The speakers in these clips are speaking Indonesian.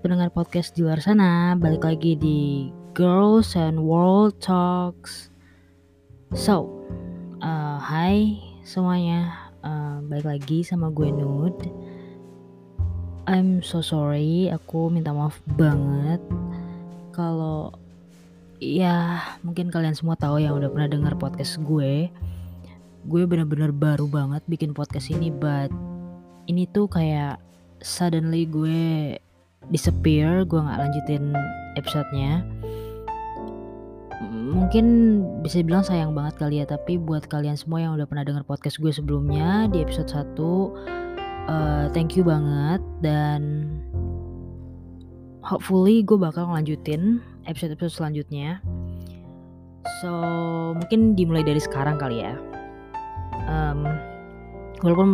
Pendengar podcast di luar sana, balik lagi di Girls and World Talks. So, uh, hai semuanya, uh, balik lagi sama gue Nud. I'm so sorry, aku minta maaf banget kalau ya mungkin kalian semua tahu yang udah pernah dengar podcast gue. Gue bener-bener baru banget bikin podcast ini, but ini tuh kayak suddenly gue disappear gue nggak lanjutin episodenya. Mungkin bisa bilang sayang banget kali ya tapi buat kalian semua yang udah pernah dengar podcast gue sebelumnya di episode 1 uh, thank you banget. Dan hopefully gue bakal ngelanjutin episode-episode selanjutnya. So mungkin dimulai dari sekarang kali ya. Um, walaupun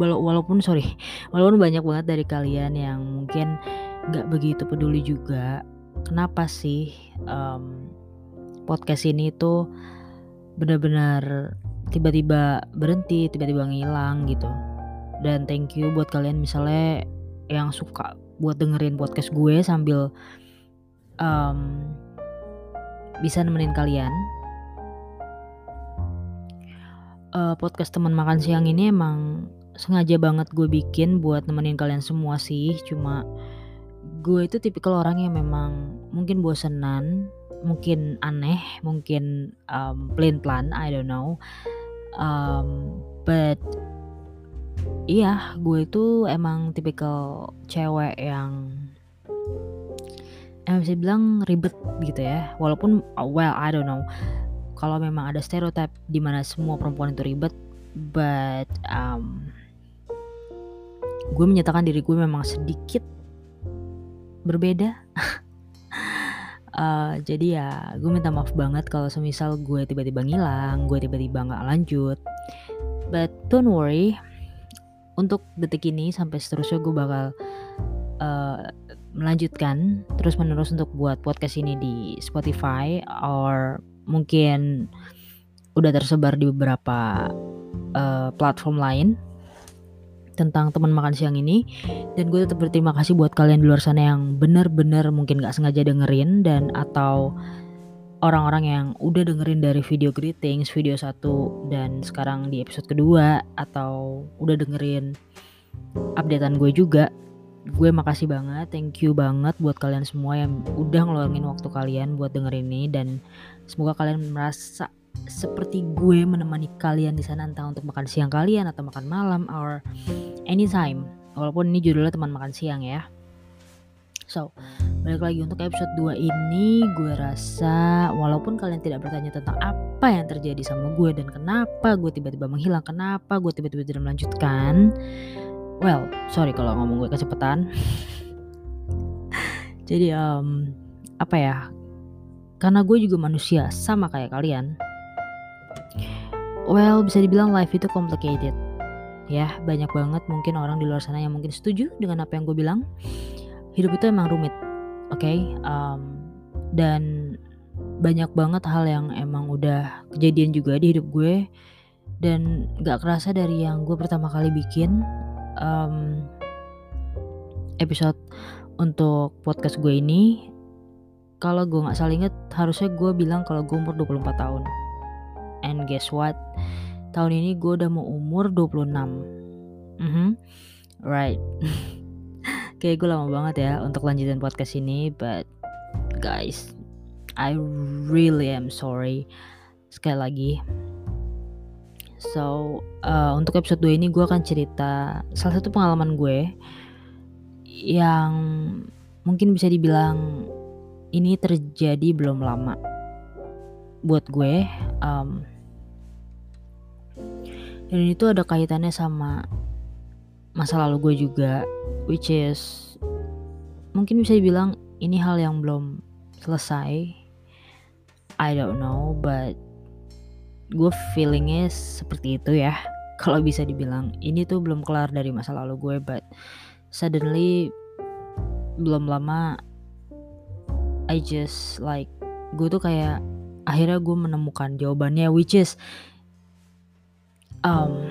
walaupun sorry walaupun banyak banget dari kalian yang mungkin nggak begitu peduli juga. Kenapa sih um, podcast ini tuh benar-benar tiba-tiba berhenti tiba-tiba ngilang gitu? Dan thank you buat kalian misalnya yang suka buat dengerin podcast gue sambil um, bisa nemenin kalian. Uh, podcast teman makan siang ini emang sengaja banget gue bikin buat nemenin kalian semua sih cuma gue itu tipikal orang yang memang mungkin bosenan mungkin aneh mungkin um, plain plan I don't know. Um, but iya gue itu emang tipikal cewek yang emang bisa bilang ribet gitu ya. Walaupun well I don't know. Kalau memang ada stereotip di mana semua perempuan itu ribet but um, gue menyatakan diri gue memang sedikit berbeda. Uh, jadi ya gue minta maaf banget kalau semisal gue tiba-tiba ngilang gue tiba-tiba nggak lanjut. But don't worry untuk detik ini sampai seterusnya gue bakal uh, melanjutkan terus menerus untuk buat podcast ini di Spotify or mungkin udah tersebar di beberapa uh, platform lain tentang teman makan siang ini. Dan gue tetap berterima kasih buat kalian di luar sana yang bener-bener mungkin gak sengaja dengerin dan atau orang-orang yang udah dengerin dari video greetings video satu dan sekarang di episode kedua atau udah dengerin updatean gue juga. Gue makasih banget thank you banget buat kalian semua yang udah ngeluangin waktu kalian buat dengerin ini dan Semoga kalian merasa seperti gue menemani kalian di sana entah untuk makan siang kalian atau makan malam or anytime. Walaupun ini judulnya teman makan siang ya. So, balik lagi untuk episode 2 ini gue rasa walaupun kalian tidak bertanya tentang apa yang terjadi sama gue dan kenapa gue tiba-tiba menghilang, kenapa gue tiba-tiba tidak melanjutkan. Well, sorry kalau ngomong gue kecepatan. Jadi um, apa ya karena gue juga manusia, sama kayak kalian. Well, bisa dibilang life itu complicated. Ya, banyak banget mungkin orang di luar sana yang mungkin setuju dengan apa yang gue bilang. Hidup itu emang rumit, oke? Okay? Um, dan banyak banget hal yang emang udah kejadian juga di hidup gue dan gak kerasa dari yang gue pertama kali bikin um, episode untuk podcast gue ini kalau gue nggak salah inget harusnya gue bilang kalau gue umur 24 tahun and guess what? Tahun ini gue udah mau umur 26 mm -hmm. right. Kayak gue lama banget ya untuk lanjutin podcast ini but guys I really am sorry. Sekali lagi. So uh, untuk episode 2 ini gue akan cerita salah satu pengalaman gue yang mungkin bisa dibilang ini terjadi belum lama buat gue um, dan itu ada kaitannya sama masa lalu gue juga which is mungkin bisa dibilang ini hal yang belum selesai. I don't know but gue feelingnya seperti itu ya. Kalau bisa dibilang ini tuh belum kelar dari masa lalu gue but suddenly belum lama I just like gue tuh kayak akhirnya gue menemukan jawabannya which is um,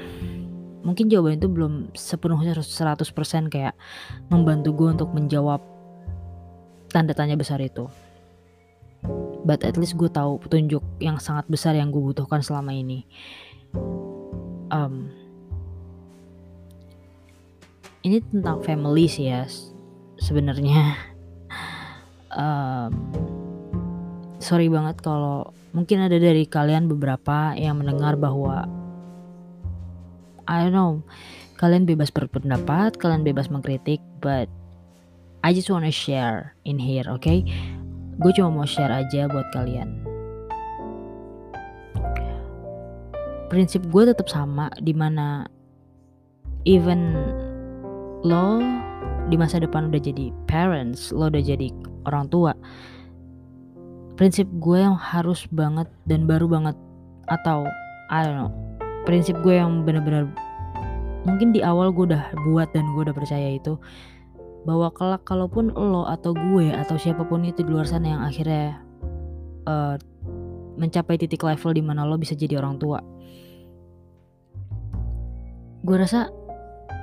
mungkin jawaban itu belum sepenuhnya 100% kayak membantu gue untuk menjawab tanda tanya besar itu. But at least gue tahu petunjuk yang sangat besar yang gue butuhkan selama ini. Um, ini tentang family sih ya sebenarnya. Um, sorry banget kalau mungkin ada dari kalian beberapa yang mendengar bahwa I don't know kalian bebas berpendapat kalian bebas mengkritik but I just wanna share in here oke okay? gue cuma mau share aja buat kalian prinsip gue tetap sama di mana even lo di masa depan udah jadi parents lo udah jadi orang tua prinsip gue yang harus banget dan baru banget atau I don't know prinsip gue yang bener-bener mungkin di awal gue udah buat dan gue udah percaya itu bahwa kelak kalaupun lo atau gue atau siapa pun itu di luar sana yang akhirnya uh, mencapai titik level di mana lo bisa jadi orang tua. Gue rasa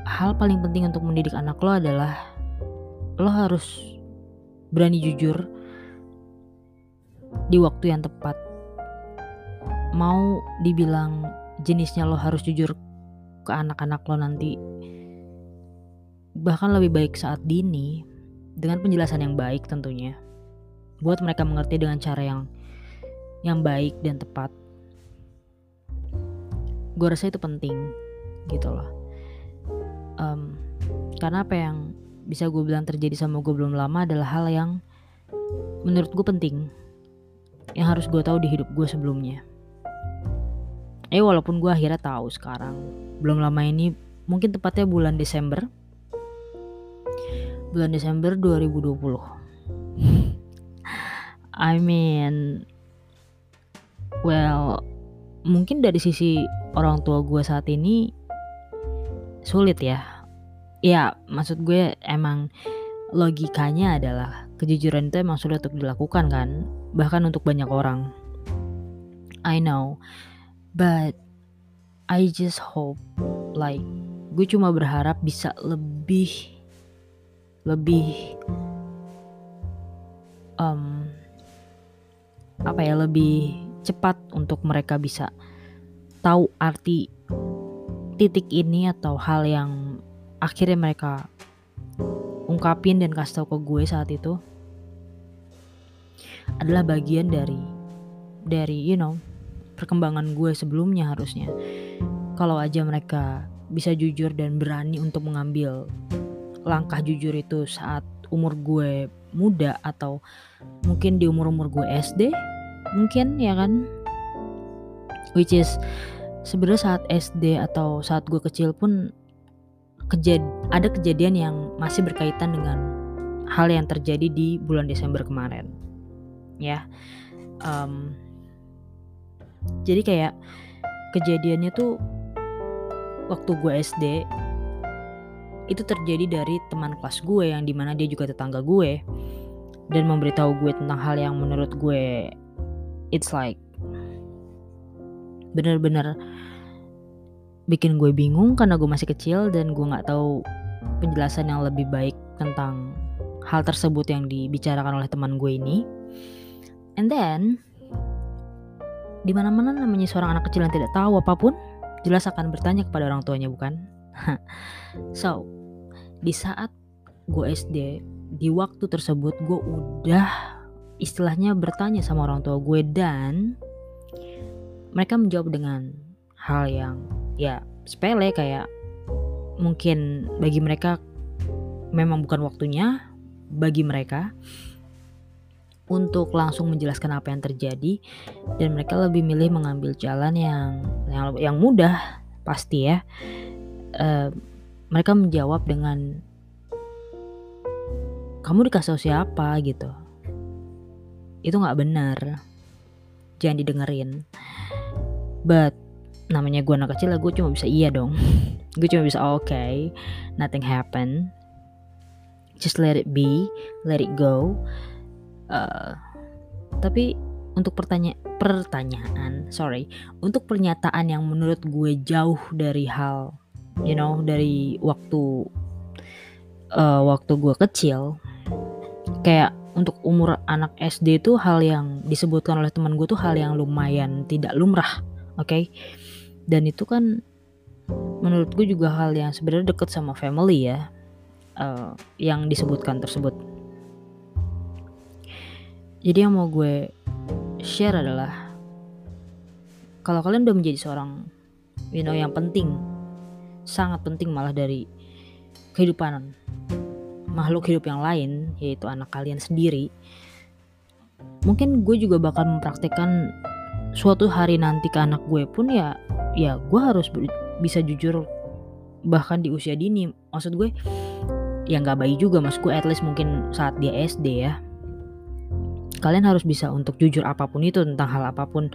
hal paling penting untuk mendidik anak lo adalah lo harus berani jujur di waktu yang tepat. Mau dibilang jenisnya lo harus jujur ke anak-anak lo nanti. Bahkan lebih baik saat dini dengan penjelasan yang baik tentunya. Buat mereka mengerti dengan cara yang yang baik dan tepat. Gue rasa itu penting gitu loh. Um, karena apa yang bisa gue bilang terjadi sama gue belum lama adalah hal yang menurut gue penting yang harus gue tahu di hidup gue sebelumnya eh walaupun gue akhirnya tahu sekarang belum lama ini mungkin tepatnya bulan Desember. Bulan Desember 2020 I mean well mungkin dari sisi orang tua gue saat ini sulit ya. Ya maksud gue emang logikanya adalah kejujuran itu emang sulit untuk dilakukan kan bahkan untuk banyak orang. I know but I just hope like gue cuma berharap bisa lebih lebih um, apa ya lebih cepat untuk mereka bisa tahu arti titik ini atau hal yang akhirnya mereka ungkapin dan kasih tahu ke gue saat itu adalah bagian dari dari you know perkembangan gue sebelumnya harusnya. Kalau aja mereka bisa jujur dan berani untuk mengambil langkah jujur itu saat umur gue muda atau mungkin di umur-umur gue SD mungkin ya kan? Which is sebenarnya saat SD atau saat gue kecil pun kejad ada kejadian yang masih berkaitan dengan hal yang terjadi di bulan Desember kemarin. Ya um, jadi kayak kejadiannya tuh waktu gue SD itu terjadi dari teman kelas gue yang di mana dia juga tetangga gue dan memberitahu gue tentang hal yang menurut gue it's like bener-bener bikin gue bingung karena gue masih kecil dan gue nggak tahu penjelasan yang lebih baik tentang hal tersebut yang dibicarakan oleh teman gue ini. And then di mana-mana namanya seorang anak kecil yang tidak tahu apa pun jelas akan bertanya kepada orang tuanya bukan? So, di saat gue SD, di waktu tersebut gue udah istilahnya bertanya sama orang tua gue dan mereka menjawab dengan hal yang ya sepele kayak mungkin bagi mereka memang bukan waktunya bagi mereka untuk langsung menjelaskan apa yang terjadi dan mereka lebih milih mengambil jalan yang yang, yang mudah pasti ya. Uh, mereka menjawab dengan kamu dikasih siapa? gitu. Itu nggak benar. Jangan didengerin. But namanya gue anak kecil gue cuma bisa iya dong. Gue cuma bisa oh, oke okay, nothing happen just let it be let it go uh, tapi untuk pertanya pertanyaan sorry untuk pernyataan yang menurut gue jauh dari hal you know dari waktu uh, waktu gue kecil kayak untuk umur anak SD itu hal yang disebutkan oleh teman gue tuh hal yang lumayan tidak lumrah oke okay? dan itu kan menurut gue juga hal yang sebenarnya deket sama family ya uh, yang disebutkan tersebut jadi yang mau gue share adalah kalau kalian udah menjadi seorang you know yang penting sangat penting malah dari kehidupan makhluk hidup yang lain yaitu anak kalian sendiri mungkin gue juga bakal mempraktekkan suatu hari nanti ke anak gue pun ya ya gue harus bisa jujur bahkan di usia dini. Maksud gue ya nggak bayi juga mas gue at least mungkin saat dia SD ya kalian harus bisa untuk jujur apa pun itu tentang hal apa pun.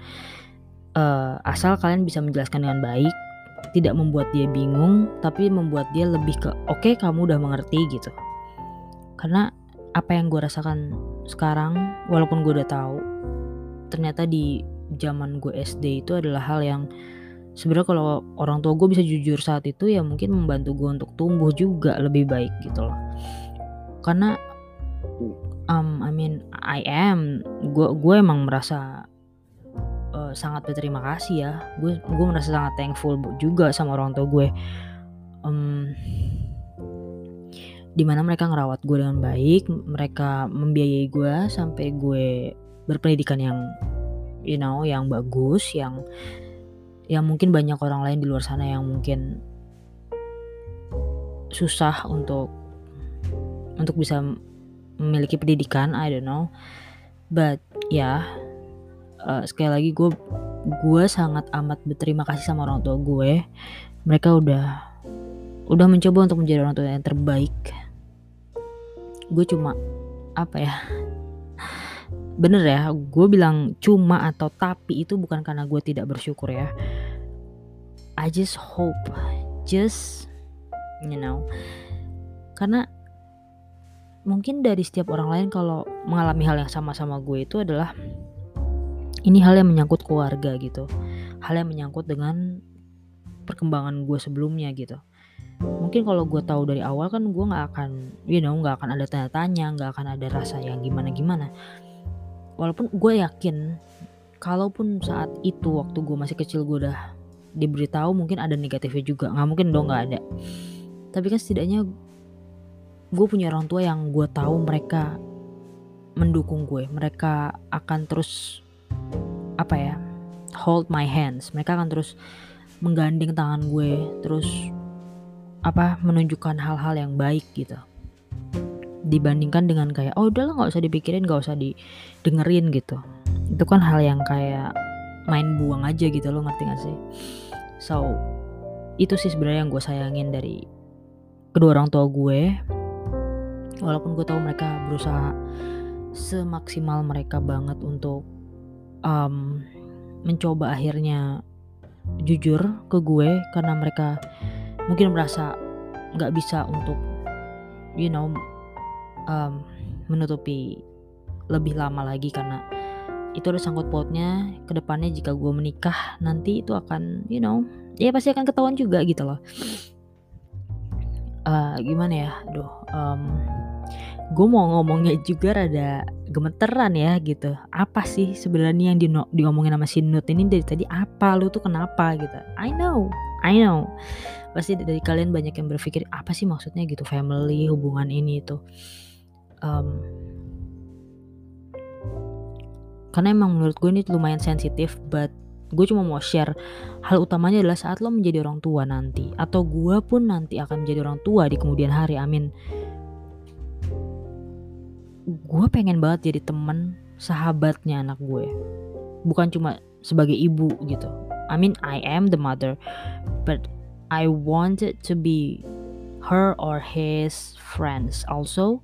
Uh, asal kalian bisa menjelaskan dengan baik tidak membuat dia bingung tapi membuat dia lebih ke oke okay, kamu udah mengerti gitu. Karena apa yang gue rasakan sekarang walaupun gue udah tahu ternyata di zaman gue SD itu adalah hal yang sebenarnya kalau orang tua gue bisa jujur saat itu ya mungkin membantu gue untuk tumbuh juga lebih baik gitu loh. Karena um, I mean I am. Gue gue emang merasa uh, sangat berterima kasih ya. Gue gue merasa sangat thankful juga sama orang tua gue. Um, di mana mereka ngerawat gue dengan baik mereka membiayai gue sampai gue berpendidikan yang you know yang bagus yang yang mungkin banyak orang lain di luar sana yang mungkin susah untuk untuk bisa memiliki pendidikan I don't know. But ya yeah, uh, sekali lagi gue gue sangat amat berterima kasih sama orang tua gue. Mereka udah udah mencoba untuk menjadi orang tua yang terbaik. Gue cuma apa ya bener ya gue bilang cuma atau tapi itu bukan karena gue tidak bersyukur ya. I just hope just you know. Karena mungkin dari setiap orang lain kalau mengalami hal yang sama sama gue itu adalah ini hal yang menyangkut keluarga gitu. Hal yang menyangkut dengan perkembangan gue sebelumnya gitu. Mungkin kalau gue tahu dari awal kan gue nggak akan you know nggak akan ada tanya-tanya nggak akan ada rasa yang gimana gimana walaupun gue yakin kalaupun saat itu waktu gue masih kecil gue udah diberitahu mungkin ada negatifnya juga. Nggak mungkin dong nggak ada. Tapi kan setidaknya gue punya orang tua yang gue tahu mereka mendukung gue. Mereka akan terus apa ya hold my hands. Mereka akan terus menggandeng tangan gue terus apa menunjukkan hal-hal yang baik gitu. Dibandingkan dengan kayak oh udahlah nggak usah dipikirin nggak usah didengerin gitu. Itu kan hal yang kayak main buang aja gitu lo ngerti gak sih? So itu sih sebenarnya yang gue sayangin dari kedua orang tua gue walaupun gue tahu mereka berusaha semaksimal mereka banget untuk um, mencoba akhirnya jujur ke gue karena mereka mungkin merasa nggak bisa untuk you know um, menutupi lebih lama lagi karena itu ada sangkut pautnya ke depannya jika gue menikah nanti itu akan you know ya pasti akan ketahuan juga gitu loh. Uh, gimana ya? Aduh um, gue mau ngomongnya juga rada gemeteran ya gitu. Apa sih sebenarnya yang di diomongin sama si Nut ini? Dari tadi apa? Lu tuh kenapa? Gitu. I know. I know. Pasti dari kalian banyak yang berpikir apa sih maksudnya? Gitu family hubungan ini itu. Um, karena emang menurut gue ini lumayan sensitif but gue cuma mau share hal utamanya adalah saat lo menjadi orang tua nanti atau gue pun nanti akan menjadi orang tua di kemudian hari amin gue pengen banget jadi temen sahabatnya anak gue. Bukan cuma sebagai ibu gitu. I mean I am the mother but I wanted to be her or his friends also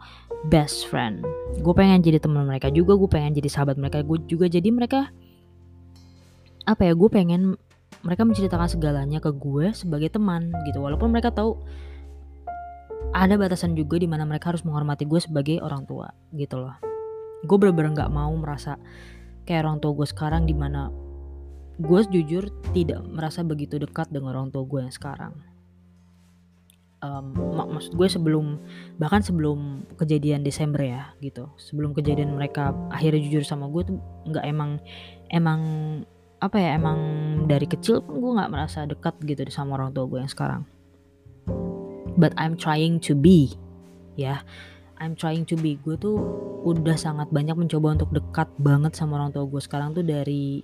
best friend. Gue pengen jadi teman mereka juga gue pengen jadi sahabat mereka gue juga jadi mereka apa ya gue pengen mereka menceritakan segalanya ke gue sebagai teman gitu. Walaupun mereka tahu ada batasan juga di mana mereka harus menghormati gue sebagai orang tua gitu loh. Gue bener-bener nggak mau merasa kayak orang tua gue sekarang di mana gue jujur tidak merasa begitu dekat dengan orang tua gue yang sekarang. Um, mak maksud gue sebelum bahkan sebelum kejadian Desember ya gitu. Sebelum kejadian mereka akhirnya jujur sama gue tuh nggak emang emang apa ya emang dari kecil pun gue nggak merasa dekat gitu sama orang tua gue yang sekarang but I'm trying to be. Ya I'm trying to be. Gue tuh udah sangat banyak mencoba untuk dekat banget sama orang tua gue. Sekarang tuh dari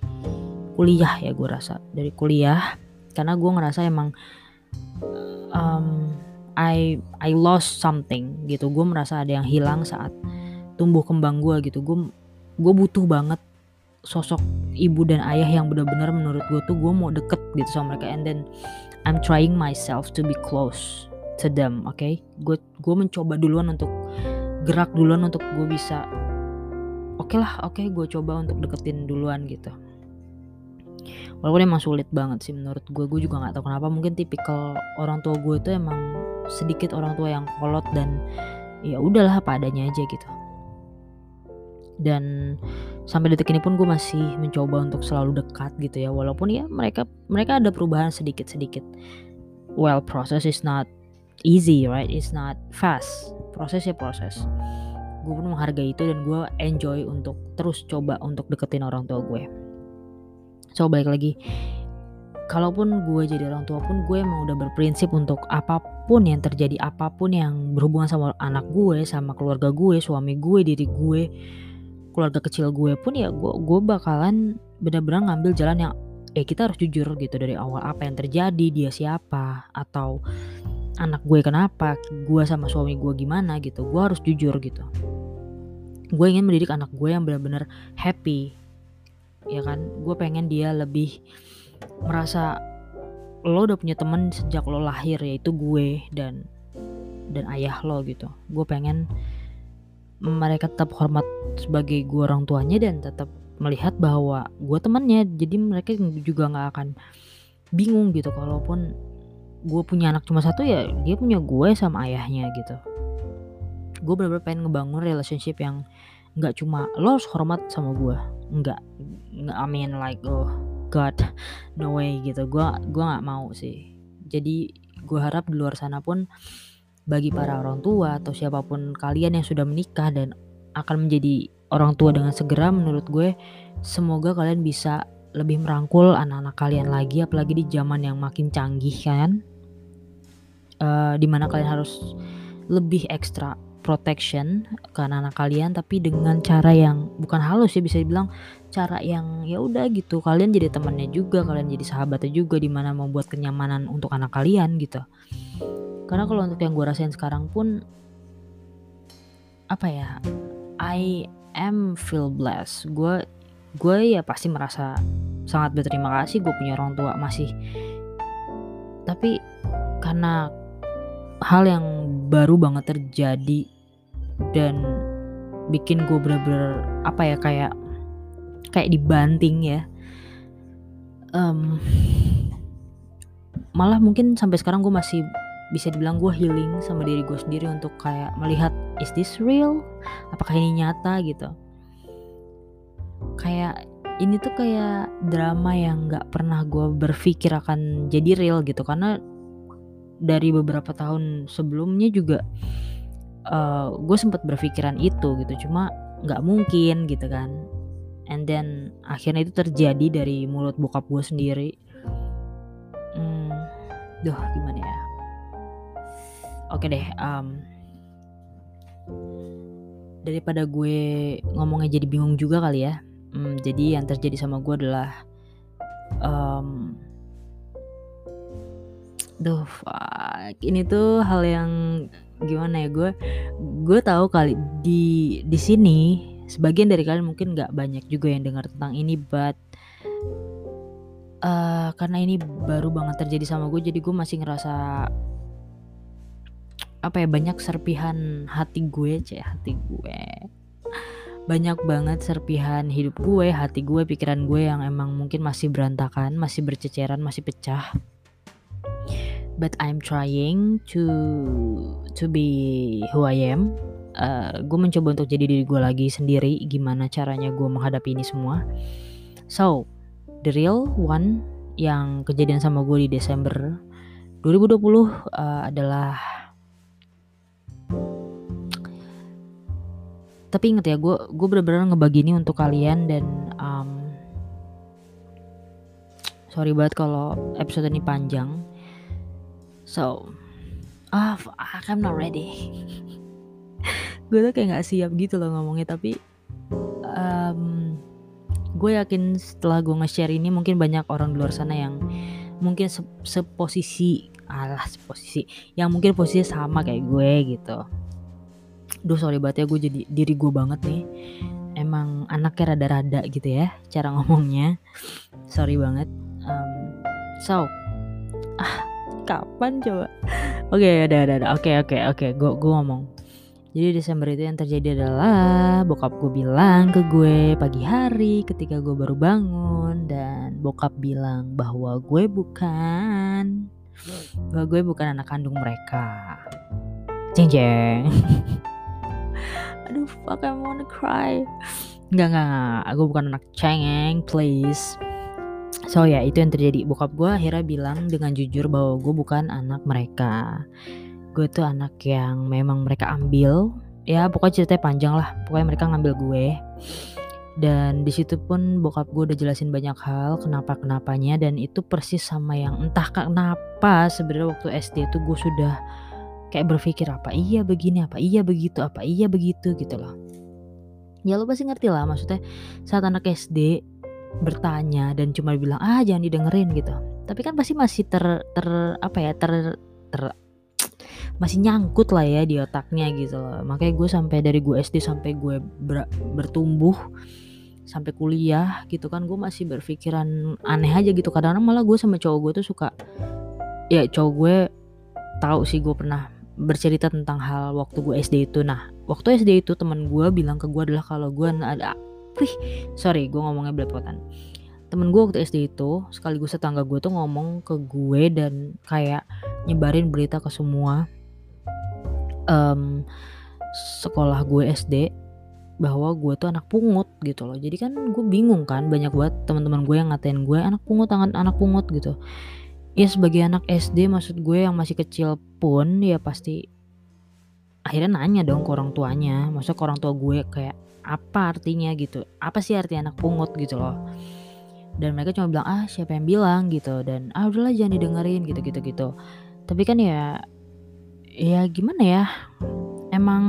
kuliah ya gue rasa. Dari kuliah. Karena gue ngerasa emang um, I I lost something gitu. Gue merasa ada yang hilang saat tumbuh kembang gue gitu. Gue gue butuh banget sosok ibu dan ayah yang benar-benar menurut gue tuh gue mau deket gitu sama mereka. And then I'm trying myself to be close them oke? Okay? gue gue mencoba duluan untuk gerak duluan untuk gue bisa oke okay lah oke okay, gue coba untuk deketin duluan gitu. Walaupun emang sulit banget sih menurut gue gue juga nggak tahu kenapa. Mungkin tipikal orang tua gue itu emang sedikit orang tua yang kolot dan ya udahlah apa adanya aja gitu. Dan sampai detik ini pun gue masih mencoba untuk selalu dekat gitu ya. Walaupun ya mereka mereka ada perubahan sedikit sedikit well process is not easy right? It's not fast. Proses ya proses. Gue pun menghargai itu dan gue enjoy untuk terus coba untuk deketin orang tua gue. So balik lagi. Kalaupun gue jadi orang tua pun gue emang udah berprinsip untuk apa pun yang terjadi apa pun yang berhubungan sama anak gue sama keluarga gue suami gue diri gue keluarga kecil gue pun ya gue gue bakalan benar-benar ngambil jalan yang eh kita harus jujur gitu dari awal. Apa yang terjadi dia siapa atau anak gue kenapa gue sama suami gue gimana gitu gue harus jujur gitu. Gue ingin mendidik anak gue yang benar-benar happy ya kan? Gue pengen dia lebih merasa lo udah punya temen sejak lo lahir yaitu gue dan dan ayah lo gitu. Gue pengen mereka tetap hormat sebagai gue orang tuanya dan tetap melihat bahwa gue temannya jadi mereka juga nggak akan bingung gitu kalaupun gue punya anak cuma satu ya dia punya gue sama ayahnya gitu. Gue bener-bener pengen ngebangun relationship yang nggak cuma lo harus hormat sama gue nggak I mean like oh god no way gitu. Gue gua nggak mau sih. Jadi gue harap di luar sana pun bagi para orang tua atau siapa pun kalian yang sudah menikah dan akan menjadi orang tua dengan segera menurut gue semoga kalian bisa lebih merangkul anak-anak kalian lagi apalagi di zaman yang makin canggih kan? Uh, di mana kalian harus lebih ekstra protection ke anak-anak kalian tapi dengan cara yang bukan halus ya bisa dibilang cara yang ya udah gitu. Kalian jadi temannya juga kalian jadi sahabatnya juga di mana membuat kenyamanan untuk anak kalian gitu. Karena kalau untuk yang gue rasain sekarang pun apa ya I am feel blessed. Gue gue ya pasti merasa sangat berterima kasih gue punya orang tua masih. Tapi karena hal yang baru banget terjadi dan bikin gue bener-bener apa ya kayak kayak dibanting ya um, malah mungkin sampai sekarang gue masih bisa dibilang gue healing sama diri gue sendiri untuk kayak melihat is this real? Apakah ini nyata? gitu kayak ini tuh kayak drama yang nggak pernah gue berpikir akan jadi real gitu. Karena dari beberapa tahun sebelumnya juga uh, eh, gue sempat berpikiran itu gitu. Cuma nggak mungkin gitu kan. And then akhirnya itu terjadi dari mulut bokap gue sendiri. Hmm, duh gimana ya? Oke deh um, daripada gue ngomongnya jadi bingung juga kali ya hmm, jadi yang terjadi sama gue adalah um, duh fuck. Ini tuh hal yang gimana ya gue gue tahu kali di di sini sebagian dari kalian mungkin nggak banyak juga yang dengar tentang ini but uh, karena ini baru banget terjadi sama gue jadi gue masih ngerasa apa ya banyak serpihan hati gue cek hati gue banyak banget serpihan hidup gue hati gue pikiran gue yang emang mungkin masih berantakan masih berceceran masih pecah but I'm trying to to be who I am. Uh, gue mencoba untuk jadi diri gue lagi sendiri. Gimana caranya gue menghadapi ini semua? So, the real one yang kejadian sama gue di Desember 2020 uh, adalah tapi inget ya gue gue bener-bener ngebagi ini untuk kalian dan um, sorry banget kalau episode ini panjang. So ah oh, I'm not ready. Gue tuh kayak nggak siap gitu loh ngomongnya tapi um, gue yakin setelah gue nge-share ini mungkin banyak orang di luar sana yang mungkin se seposisi alah seposisi yang mungkin posisi sama kayak gue gitu Duh sorry banget ya gue jadi diri gue banget nih. Emang anaknya rada-rada gitu ya Cara ngomongnya. Sorry banget. Um, So ah, Kapan coba? Oke okay, udah udah Oke oke oke Gue gue ngomong. Jadi Desember itu yang terjadi adalah bokap gue bilang ke gue pagi hari ketika gue baru bangun dan bokap bilang bahwa gue bukan bahwa gue bukan anak kandung mereka. Jeng jeng. aduh fuck I wanna cry enggak, enggak. Aku bukan anak cengeng, please. So ya, itu yang terjadi. Bokap gue akhirnya bilang dengan jujur bahwa gue bukan anak mereka. Gue tuh anak yang memang mereka ambil. Ya, pokoknya ceritanya panjang lah. Pokoknya mereka ngambil gue. Dan di situ pun bokap gue udah jelasin banyak hal kenapa kenapanya dan itu persis sama yang entah kenapa sebenarnya waktu SD itu gue sudah kayak berpikir apa iya begini apa iya begitu apa iya begitu gitu loh. Ya lo pasti ngerti lah maksudnya saat anak SD bertanya dan cuma bilang ah jangan didengerin gitu. Tapi kan pasti masih ter ter apa ya ter ter masih nyangkut lah ya di otaknya gitu loh. Makanya gue sampai dari gue SD sampai gue ber, bertumbuh sampai kuliah gitu kan gue masih berpikiran aneh aja gitu. Kadang-kadang malah gue sama cowok gue tuh suka ya cowok gue tahu sih gue pernah bercerita tentang hal waktu gue SD itu. Nah waktu SD itu teman gue bilang ke gue adalah kalau gue ada wih sorry gue ngomongnya belepotan. Temen gue waktu SD itu sekaligus tetangga gue tuh ngomong ke gue dan kayak nyebarin berita ke semua um, sekolah gue SD bahwa gue tuh anak pungut gitu loh. Jadi kan gue bingung kan banyak banget teman-teman gue yang ngatain gue anak pungut anak anak pungut gitu ya sebagai anak SD maksud gue yang masih kecil pun ya pasti akhirnya nanya dong ke orang tuanya. Maksudnya ke orang tua gue kayak apa artinya? gitu. Apa sih arti anak pungut? gitu loh. Dan mereka cuma bilang ah siapa yang bilang? gitu. Dan ah udahlah jangan didengerin gitu gitu gitu. Tapi kan ya ya gimana ya emang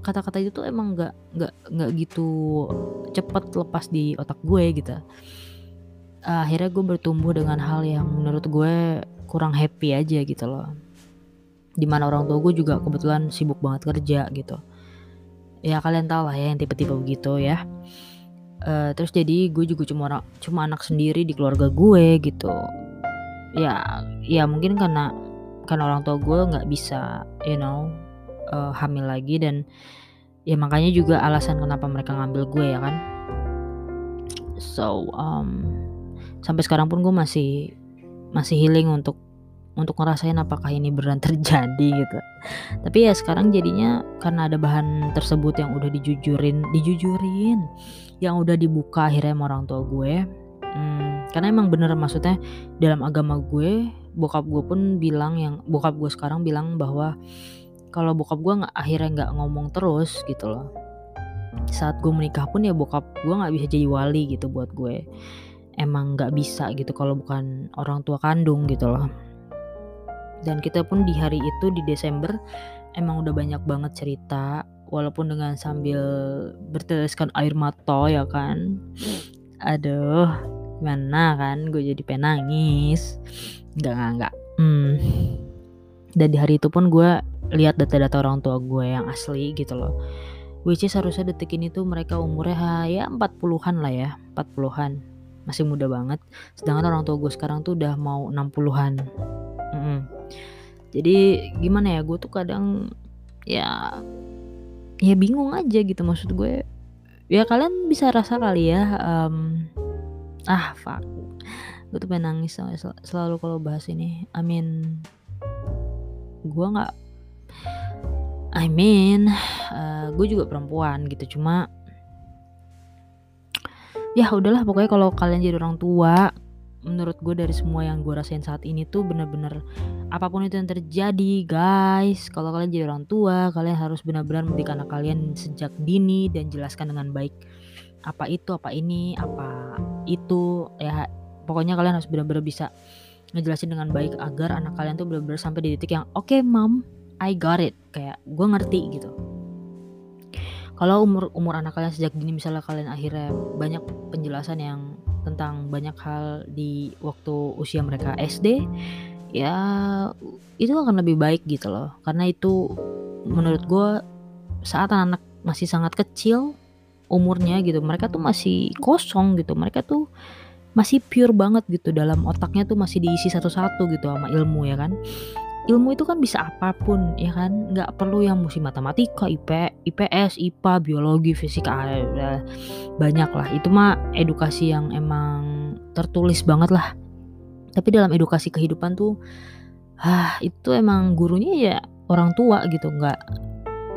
kata-kata itu emang nggak nggak nggak gitu cepet lepas di otak gue gitu uh, akhirnya gue bertumbuh dengan hal yang menurut gue kurang happy aja gitu loh. Di mana orang tua gue juga kebetulan sibuk banget kerja gitu. Ya kalian tau lah ya yang tipe-tipe begitu ya. Uh, terus jadi gue juga cuma orang cuma anak sendiri di keluarga gue gitu. Ya ya mungkin karena karena orang tua gue nggak bisa you know uh, hamil lagi dan ya makanya juga alasan kenapa mereka ngambil gue ya kan. So um, sampai sekarang pun gue masih masih healing untuk untuk ngerasain apakah ini beneran terjadi gitu. Tapi ya sekarang jadinya karena ada bahan tersebut yang udah dijujurin dijujurin yang udah dibuka akhirnya sama orang tua gue. Hmm, karena emang bener maksudnya dalam agama gue bokap gue pun bilang yang bokap gue sekarang bilang bahwa kalau bokap gue nggak akhirnya nggak ngomong terus gitu loh. Saat gue menikah pun ya bokap gue nggak bisa jadi wali gitu buat gue emang nggak bisa gitu kalau bukan orang tua kandung gitu loh. Dan kita pun di hari itu di Desember emang udah banyak banget cerita walaupun dengan sambil berteskan air mata ya kan. Aduh gimana kan gue jadi penangis. Nggak nggak nggak. Hmm. dan di hari itu pun gue lihat data-data orang tua gue yang asli gitu loh. Which is harusnya detik ini tuh mereka umurnya ya 40-an lah ya 40-an masih muda banget. Sedangkan orang tua gue sekarang tuh udah mau 60-an mm -hmm. jadi gimana ya gue tuh kadang ya ya bingung aja gitu maksud gue. Ya kalian bisa rasa kali ya um, ah fuck. Gue tuh pengen nangis sel selalu kalau bahas ini. I mean gue nggak I mean uh, gue juga perempuan gitu. Cuma ya udahlah pokoknya kalau kalian jadi orang tua menurut gue dari semua yang gue rasain saat ini tuh bener-bener apa pun itu yang terjadi guys kalau kalian jadi orang tua kalian harus benar-benar mendidik anak kalian sejak dini dan jelaskan dengan baik apa itu apa ini apa itu ya. Pokoknya kalian harus benar-benar bisa ngejelasin dengan baik agar anak kalian tuh benar-benar sampai di titik yang oke okay, mom I got it. Kayak gue ngerti gitu kalau umur umur anak kalian sejak dini misalnya kalian akhirnya banyak penjelasan yang tentang banyak hal di waktu usia mereka SD ya itu akan lebih baik gitu loh. Karena itu menurut gue saat anak, -anak masih sangat kecil umurnya gitu mereka tuh masih kosong gitu. Mereka tuh masih pure banget gitu dalam otaknya tuh masih diisi satu-satu gitu sama ilmu ya kan ilmu itu kan bisa apa pun ya kan? Nggak perlu yang mesti matematika IP IPS IPA biologi fisika banyak lah. Itu mah edukasi yang emang tertulis banget lah. Tapi dalam edukasi kehidupan tuh ah itu emang gurunya ya orang tua gitu. Nggak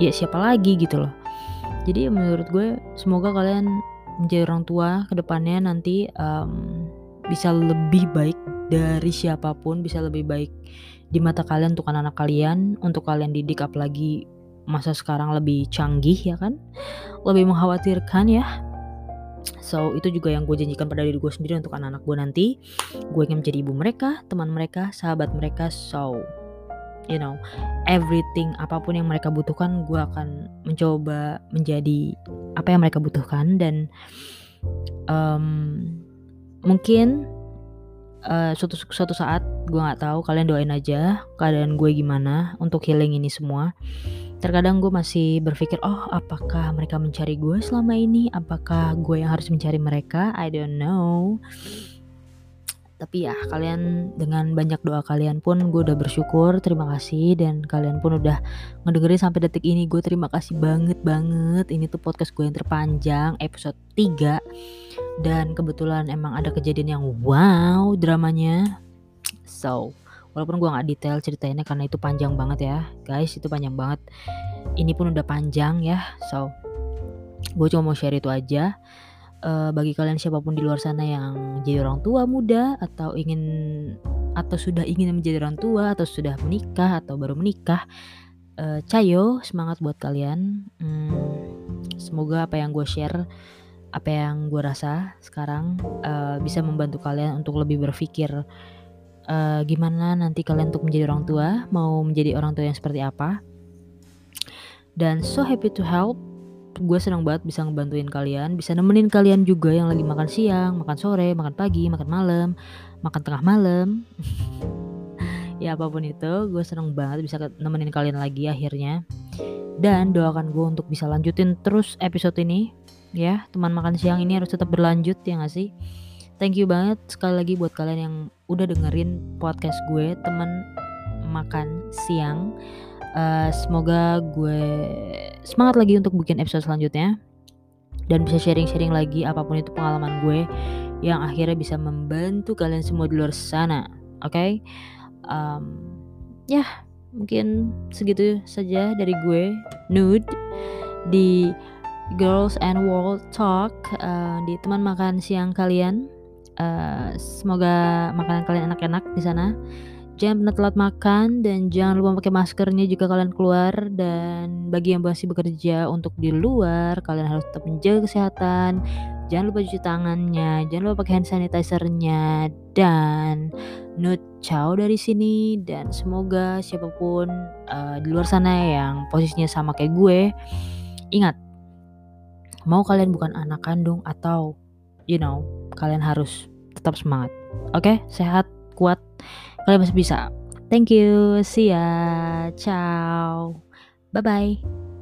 ya siapa lagi gitu loh. Jadi menurut gue semoga kalian menjadi orang tua ke depannya nanti um, bisa lebih baik dari siapa pun bisa lebih baik di mata kalian untuk anak-anak kalian untuk kalian didik apalagi masa sekarang lebih canggih ya kan? Lebih mengkhawatirkan ya. So itu juga yang gue janjikan pada diri gue sendiri untuk anak-anak gue nanti. Gue ingin menjadi ibu mereka, teman mereka, sahabat mereka. So you know everything apa pun yang mereka butuhkan gue akan mencoba menjadi apa yang mereka butuhkan. Dan um, mungkin uh, suatu suatu saat gue nggak tahu kalian doain aja keadaan gue gimana untuk healing ini semua. Terkadang gue masih berpikir oh apakah mereka mencari gue selama ini? Apakah gue yang harus mencari mereka? I don't know tapi ya kalian dengan banyak doa kalian pun gue udah bersyukur terima kasih. Dan kalian pun udah ngedengerin sampai detik ini gue terima kasih banget banget. Ini tuh podcast gue yang terpanjang episode 3 dan kebetulan emang ada kejadian yang wow dramanya. So walaupun gue nggak detail ceritainnya karena itu panjang banget ya. Guys itu panjang banget. Ini pun udah panjang ya. So gue cuma mau share itu aja uh, bagi kalian siapa pun di luar sana yang jadi orang tua muda atau ingin atau sudah ingin menjadi orang tua atau sudah menikah atau baru menikah uh, cayo semangat buat kalian. Hmm, semoga apa yang gue share apa yang gue rasa sekarang uh, bisa membantu kalian untuk lebih berpikir uh, gimana nanti kalian untuk menjadi orang tua mau menjadi orang tua yang seperti apa. Dan so happy to help gue senang banget bisa ngebantuin kalian bisa nemenin kalian juga yang lagi makan siang makan sore makan pagi makan malam makan tengah malam. Ya apa pun itu gue seneng banget bisa nemenin kalian lagi akhirnya. Dan doakan gue untuk bisa lanjutin terus episode ini ya. Teman makan siang ini harus tetap berlanjut ya gak sih? Thank you banget sekali lagi buat kalian yang udah dengerin podcast gue teman makan siang uh, semoga gue semangat lagi untuk bikin episode selanjutnya. Dan bisa sharing-sharing lagi apa pun itu pengalaman gue yang akhirnya bisa membantu kalian semua di luar sana oke? Okay? um, ya mungkin segitu saja dari gue nude di Girls and World Talk uh, di teman makan siang kalian. Uh, semoga makanan kalian enak-enak di sana jangan pernah telat makan dan jangan lupa pakai maskernya jika kalian keluar. Dan bagi yang masih bekerja untuk di luar kalian harus tetap menjaga kesehatan. Jangan lupa cuci tangannya jangan lupa pakai hand sanitizernya. Dan note ciao dari sini. Dan semoga siapa pun uh, di luar sana yang posisinya sama kayak gue ingat mau kalian bukan anak kandung atau you know kalian harus tetap semangat. Oke okay? sehat kuat kalian masih bisa. Thank you. See ya. Ciao. Bye bye